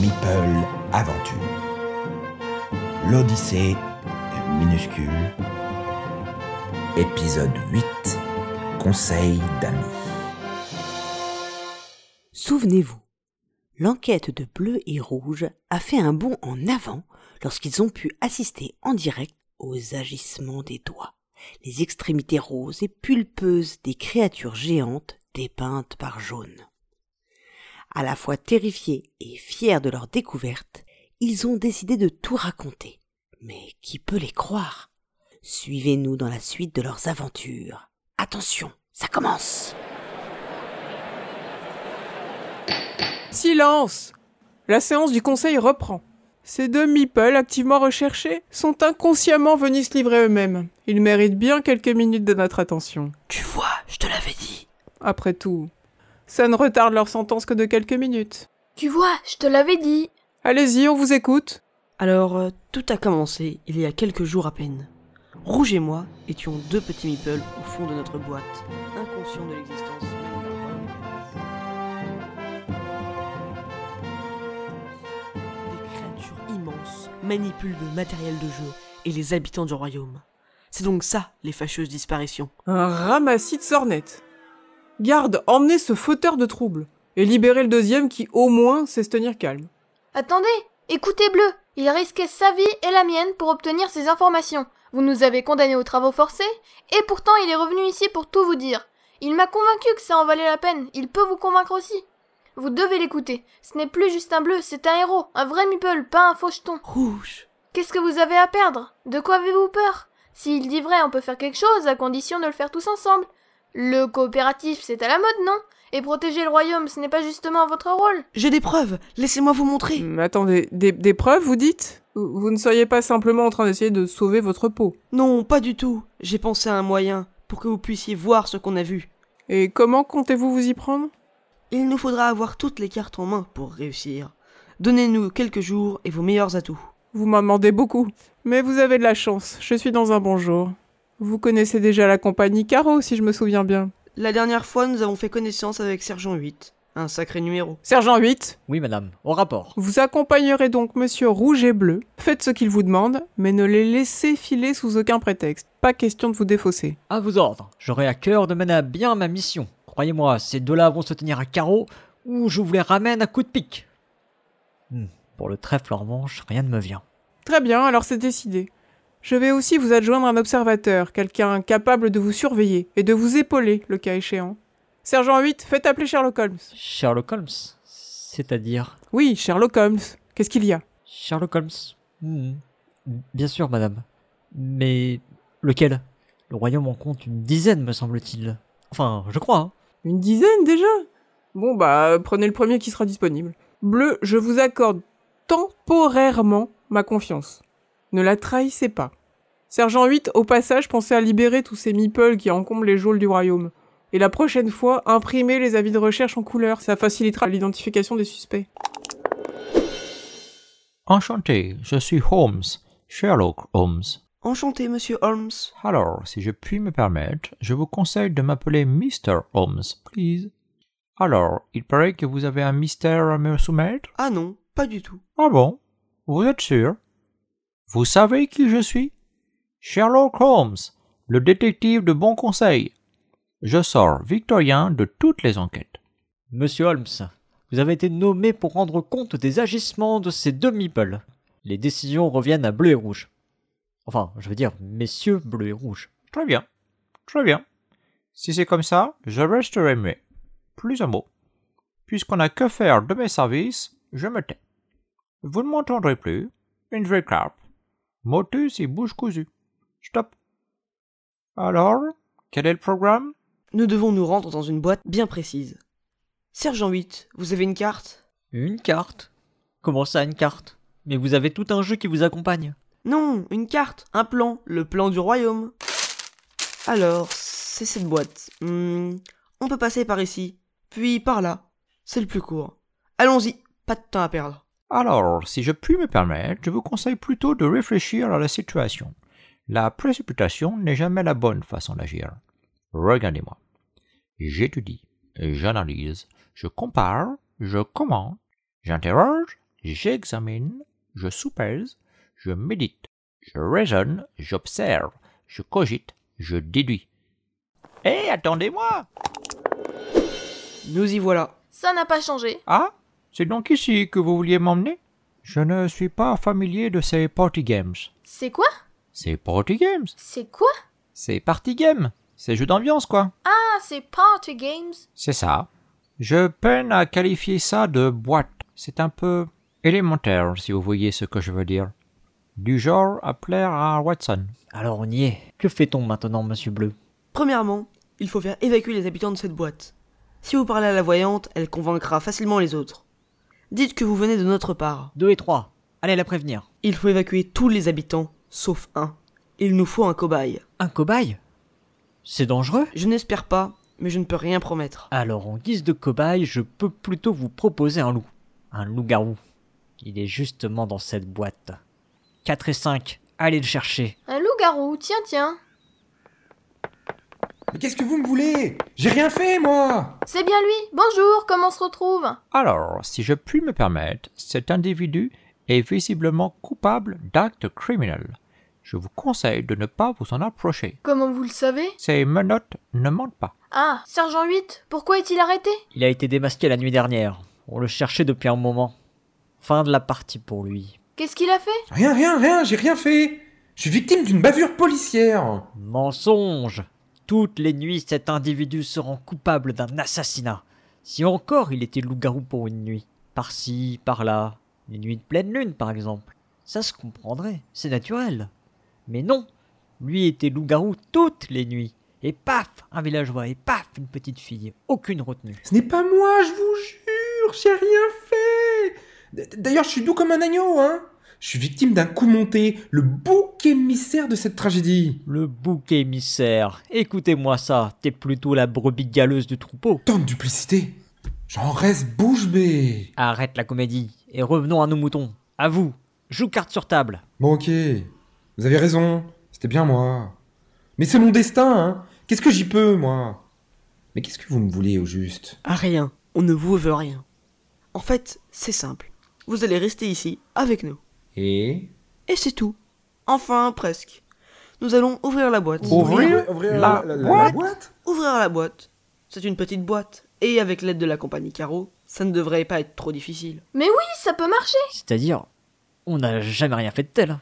Meeple Aventure. L'Odyssée minuscule. Épisode 8 Conseil d'amis. Souvenez-vous, l'enquête de Bleu et Rouge a fait un bond en avant lorsqu'ils ont pu assister en direct aux agissements des doigts, les extrémités roses et pulpeuses des créatures géantes dépeintes par jaune. À la fois terrifiés et fiers de leur découverte, ils ont décidé de tout raconter. Mais qui peut les croire? Suivez-nous dans la suite de leurs aventures. Attention, ça commence Silence La séance du conseil reprend. Ces deux meeples activement recherchés sont inconsciemment venus se livrer eux-mêmes. Ils méritent bien quelques minutes de notre attention. Tu vois, je te l'avais dit. Après tout, ça ne retarde leur sentence que de quelques minutes. Tu vois, je te l'avais dit. Allez-y, on vous écoute. Alors, euh, tout a commencé il y a quelques jours à peine. Rouge et moi étions deux petits meeples au fond de notre boîte, inconscients de l'existence. Des créatures immenses manipulent le matériel de jeu et les habitants du royaume. C'est donc ça, les fâcheuses disparitions. Un ramassis de sornettes. Garde, emmenez ce fauteur de troubles. Et libérez le deuxième qui, au moins, sait se tenir calme. Attendez, écoutez Bleu. Il risquait sa vie et la mienne pour obtenir ces informations. Vous nous avez condamnés aux travaux forcés, et pourtant il est revenu ici pour tout vous dire. Il m'a convaincu que ça en valait la peine. Il peut vous convaincre aussi. Vous devez l'écouter. Ce n'est plus juste un bleu, c'est un héros, un vrai meeple, pas un faucheton. Rouge Qu'est-ce que vous avez à perdre? De quoi avez-vous peur? S'il dit vrai, on peut faire quelque chose, à condition de le faire tous ensemble. Le coopératif, c'est à la mode, non? Et protéger le royaume, ce n'est pas justement votre rôle? J'ai des preuves Laissez-moi vous montrer Mais attendez, des, des preuves, vous dites? Vous, vous ne seriez pas simplement en train d'essayer de sauver votre peau? Non, pas du tout J'ai pensé à un moyen pour que vous puissiez voir ce qu'on a vu. Et comment comptez-vous vous y prendre? Il nous faudra avoir toutes les cartes en main pour réussir. Donnez-nous quelques jours et vos meilleurs atouts. Vous m'en demandez beaucoup. Mais vous avez de la chance, je suis dans un bon jour. Vous connaissez déjà la compagnie Caro, si je me souviens bien. La dernière fois, nous avons fait connaissance avec Sergent 8. Un sacré numéro. Sergent 8, Oui, madame, au rapport. vous accompagnerez donc Monsieur Rouge et Bleu. Faites ce qu'il vous demande, mais ne les laissez filer sous aucun prétexte. Pas question de vous défausser. À vos ordres. J'aurai à cœur de mener à bien ma mission. Croyez-moi, ces deux-là vont se tenir à carreau ou je vous les ramène à coups de pique. Hmm, Pour le trèfle en revanche, rien ne me vient. Très bien, alors c'est décidé. Je vais aussi vous adjoindre un observateur, quelqu'un capable de vous surveiller et de vous épauler, le cas échéant. Sergent 8, faites appeler Sherlock Holmes. Sherlock Holmes C'est-à-dire Oui, Sherlock Holmes. Qu'est-ce qu'il y a? Sherlock Holmes Hmm, Bien sûr, madame. Mais lequel? Le royaume en compte une dizaine, me semble-t-il. Enfin, je crois. hein. Une dizaine déjà? Bon bah, prenez le premier qui sera disponible. Bleu, je vous accorde temporairement ma confiance. Ne la trahissez pas. Sergent 8, au passage, pensez à libérer tous ces meeples qui encombrent les geôles du royaume. Et la prochaine fois, imprimez les avis de recherche en couleur, ça facilitera l'identification des suspects. Enchanté, je suis Holmes, Sherlock Holmes. Enchanté, monsieur Holmes. Alors, si je puis me permettre, je vous conseille de m'appeler Mr. Holmes, please. Alors, il paraît que vous avez un mystère à me soumettre? Ah non, pas du tout. Ah bon? Vous êtes sûr? Vous savez qui je suis? Sherlock Holmes, le détective de bon conseil. Je sors victorien de toutes les enquêtes. Monsieur Holmes, vous avez été nommé pour rendre compte des agissements de ces deux meeples. Les décisions reviennent à bleu et rouge. Enfin, je veux dire, messieurs bleu et rouge. Très bien, très bien. Si c'est comme ça, je resterai muet. Plus un mot. Puisqu'on n'a que faire de mes services, je me tais. Vous ne m'entendrez plus. Une vraie carpe. Motus et bouche cousue. Stop. Alors, quel est le programme? Nous devons nous rendre dans une boîte bien précise. Sergent 8, vous avez une carte? Une carte? Comment ça, une carte? Mais vous avez tout un jeu qui vous accompagne. Non, une carte, un plan, le plan du royaume. Alors, c'est cette boîte. Hmm, on peut passer par ici, puis par là. C'est le plus court. Allons-y, pas de temps à perdre. Alors, si je puis me permettre, je vous conseille plutôt de réfléchir à la situation. La précipitation n'est jamais la bonne façon d'agir. Regardez-moi. J'étudie, j'analyse, je compare, je commente, j'interroge, j'examine, je soupèse, je médite, je raisonne, j'observe, je cogite, je déduis. Hé, attendez-moi Nous y voilà. Ça n'a pas changé. Ah, c'est donc ici que vous vouliez m'emmener? Je ne suis pas familier de ces party games. C'est quoi? C'est party games? C'est quoi? C'est party game C'est jeu d'ambiance, quoi. Ah, c'est Party Games. C'est ça. Je peine à qualifier ça de boîte. C'est un peu élémentaire, si vous voyez ce que je veux dire. Du genre à plaire à Watson. Alors on y est. Que fait-on maintenant, monsieur Bleu? Premièrement, il faut faire évacuer les habitants de cette boîte. Si vous parlez à la voyante, elle convaincra facilement les autres. Dites que vous venez de notre part. Deux et trois. Allez la prévenir. Il faut évacuer tous les habitants, sauf un. Il nous faut un cobaye. Un cobaye? C'est dangereux? Je n'espère pas, mais je ne peux rien promettre. Alors, en guise de cobaye, je peux plutôt vous proposer un loup. Un loup-garou. Il est justement dans cette boîte. 4 et 5, allez le chercher. Un loup-garou, tiens, tiens. Mais qu'est-ce que vous me voulez? J'ai rien fait, moi C'est bien lui. Bonjour, comment on se retrouve? Alors, si je puis me permettre, cet individu est visiblement coupable d'actes criminels. Je vous conseille de ne pas vous en approcher. Comment vous le savez? Ces menottes ne mentent pas. Ah, Sergent 8, pourquoi est-il arrêté? Il a été démasqué la nuit dernière. On le cherchait depuis un moment. Fin de la partie pour lui. Qu'est-ce qu'il a fait? Rien, rien, rien, j'ai rien fait Je suis victime d'une bavure policière Mensonge Toutes les nuits, cet individu se rend coupable d'un assassinat. Si encore il était loup-garou pour une nuit. Par-ci, par-là. Les nuits de pleine lune, par exemple. Ça se comprendrait, c'est naturel. Mais non Lui était loup-garou toutes les nuits. Et paf Un villageois, et paf Une petite fille. Aucune retenue. Ce n'est pas moi, je vous jure, j'ai rien fait D'ailleurs, je suis doux comme un agneau, hein Je suis victime d'un coup monté, le bouc émissaire de cette tragédie. Le bouc émissaire. Écoutez-moi ça, t'es plutôt la brebis galeuse du troupeau. Tant de duplicité J'en reste bouche bée Arrête la comédie, et revenons à nos moutons. À vous, joue carte sur table. Bon, ok, vous avez raison, c'était bien moi. Mais c'est mon destin, hein Qu'est-ce que j'y peux, moi? Mais qu'est-ce que vous me voulez, au juste? Ah rien, on ne vous veut rien. En fait, c'est simple. Vous allez rester ici, avec nous. Et Et c'est tout. Enfin, presque. Nous allons ouvrir la boîte. Ouvrir la boîte boîte Ouvrir la boîte. C'est une petite boîte. Et avec l'aide de la compagnie Caro, ça ne devrait pas être trop difficile. Mais oui, ça peut marcher. C'est-à-dire, on n'a jamais rien fait de tel.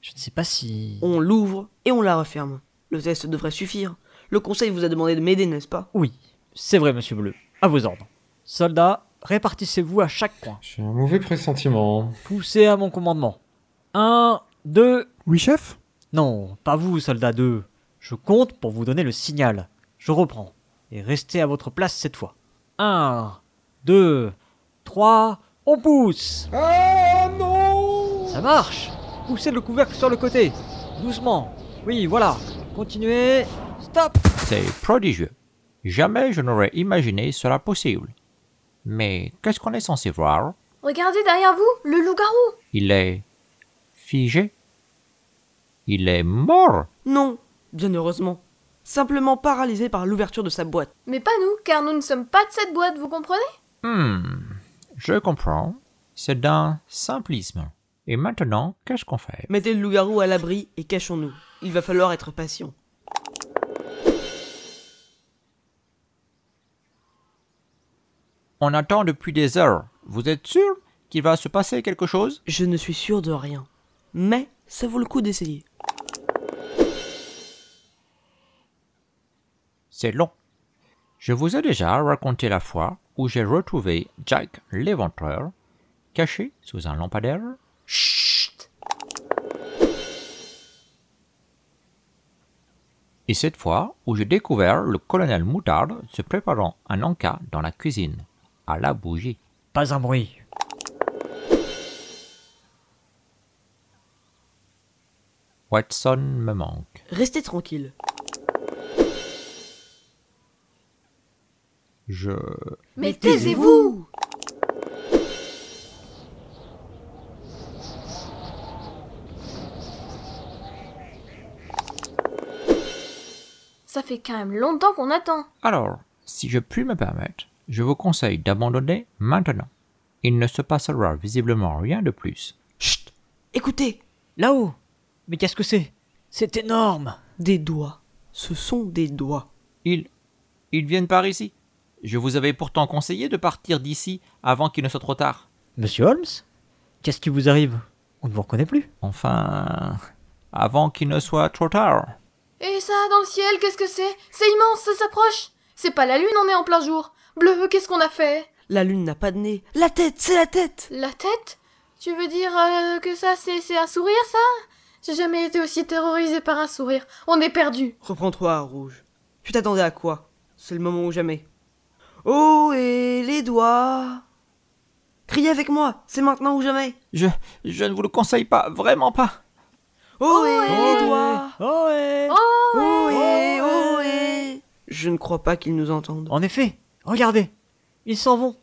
Je ne sais pas si... On l'ouvre et on la referme. Le test devrait suffire. Le conseil vous a demandé de m'aider, n'est-ce pas? Oui, c'est vrai, monsieur Bleu. À vos ordres. Soldats, répartissez-vous à chaque coin. J'ai un mauvais pressentiment. Poussez à mon commandement. Un, deux... Oui, chef Non, pas vous, soldat 2. Je compte pour vous donner le signal. Je reprends. Et restez à votre place cette fois. Un, deux, trois... On pousse Ah non Ça marche Poussez le couvercle sur le côté. Doucement. Oui, voilà. Continuez. Stop C'est prodigieux. Jamais je n'aurais imaginé cela possible. Mais qu'est-ce qu'on est censé voir? Regardez derrière vous, le loup-garou. Il est figé. Il est mort. Non, bien heureusement. Simplement paralysé par l'ouverture de sa boîte. Mais pas nous, car nous ne sommes pas de cette boîte, vous comprenez? Hmm, je comprends. C'est d'un simplisme. Et maintenant, qu'est-ce qu'on fait? Mettez le loup-garou à l'abri et cachons-nous. Il va falloir être patient. On attend depuis des heures. Vous êtes sûr qu'il va se passer quelque chose? Je ne suis sûr de rien. Mais ça vaut le coup d'essayer. C'est long. Je vous ai déjà raconté la fois où j'ai retrouvé Jack l'éventreur caché sous un lampadaire. Chut Et cette fois où j'ai découvert le colonel Moutarde se préparant un encas dans la cuisine, à la bougie. Pas un bruit. Watson me manque. Restez tranquille. Je... Mais taisez-vous Ça fait quand même longtemps qu'on attend. Alors, si je puis me permettre, je vous conseille d'abandonner maintenant. Il ne se passera visiblement rien de plus. Chut Écoutez Là-haut Mais qu'est-ce que c'est? C'est énorme Des doigts. Ce sont des doigts. Ils. Ils viennent par ici. Je vous avais pourtant conseillé de partir d'ici avant qu'il ne soit trop tard. Monsieur Holmes Qu'est-ce qui vous arrive? On ne vous reconnaît plus. Enfin. Avant qu'il ne soit trop tard. Et ça, dans le ciel, qu'est-ce que c'est? C'est immense, ça s'approche C'est pas la lune, on est en plein jour. Bleu, qu'est-ce qu'on a fait? La lune n'a pas de nez. La tête, c'est la tête La tête? Tu veux dire euh, que ça, c'est c'est un sourire, ça? J'ai jamais été aussi terrorisé par un sourire. On est perdu. Reprends-toi, Rouge. Tu t'attendais à quoi? C'est le moment ou jamais. Oh, et les doigts Criez avec moi, c'est maintenant ou jamais. Je. Je ne vous le conseille pas, vraiment pas. Oh, et les doigts Oh ouais Oh, et oh, et Je ne crois pas qu'ils nous entendent. En effet, regardez Ils s'en vont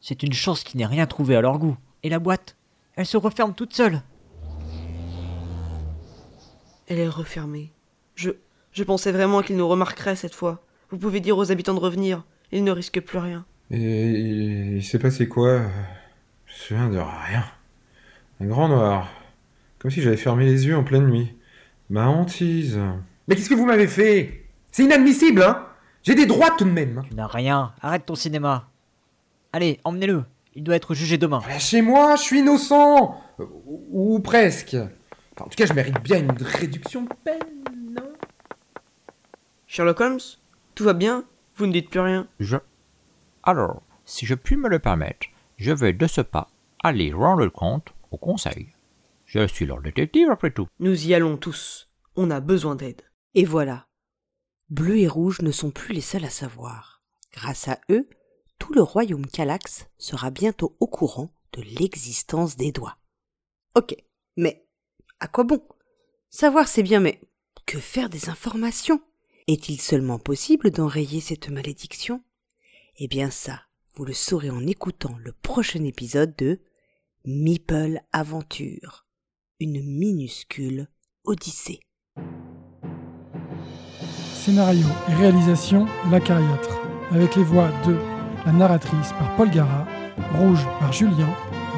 C'est une chance qu'ils n'aient rien trouvé à leur goût. Et la boîte Elle se referme toute seule Elle est refermée. Je, je pensais vraiment qu'ils nous remarqueraient cette fois. Vous pouvez dire aux habitants de revenir. Ils ne risquent plus rien. Et il, s'est passé quoi? Je me souviens de rien. Un grand noir. Comme si j'avais fermé les yeux en pleine nuit. Ma hantise. Mais qu'est-ce que vous m'avez fait? C'est inadmissible, hein? J'ai des droits tout de même. Tu n'as rien, arrête ton cinéma Allez, emmenez-le Il doit être jugé demain. Lâchez-moi, je suis innocent Ou, ou presque. Enfin, en tout cas, je mérite bien une réduction de peine, non? Sherlock Holmes Tout va bien? Vous ne dites plus rien? Je. Alors, si je puis me le permettre, je vais de ce pas aller rendre compte au conseil. Je suis leur détective après tout. Nous y allons tous. On a besoin d'aide. Et voilà. Bleu et rouge ne sont plus les seuls à savoir. Grâce à eux, tout le royaume Calax sera bientôt au courant de l'existence des doigts. Ok, mais à quoi bon? Savoir c'est bien, mais que faire des informations? Est-il seulement possible d'enrayer cette malédiction? Eh bien ça, vous le saurez en écoutant le prochain épisode de Meeple Aventure, une minuscule odyssée. Scénario et réalisation La Cariatre, avec les voix de la narratrice par Paul Gara, Rouge par Julien,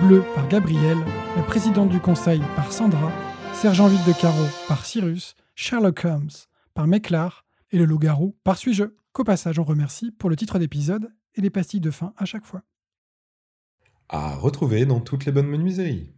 Bleu par Gabriel, la présidente du conseil par Sandra, Sergent Vite de Carreau par Cyrus, Sherlock Holmes par Méclar et le loup-garou par Suis-je. Qu'au passage, on remercie pour le titre d'épisode et les pastilles de fin à chaque fois. À retrouver dans toutes les bonnes menuiseries.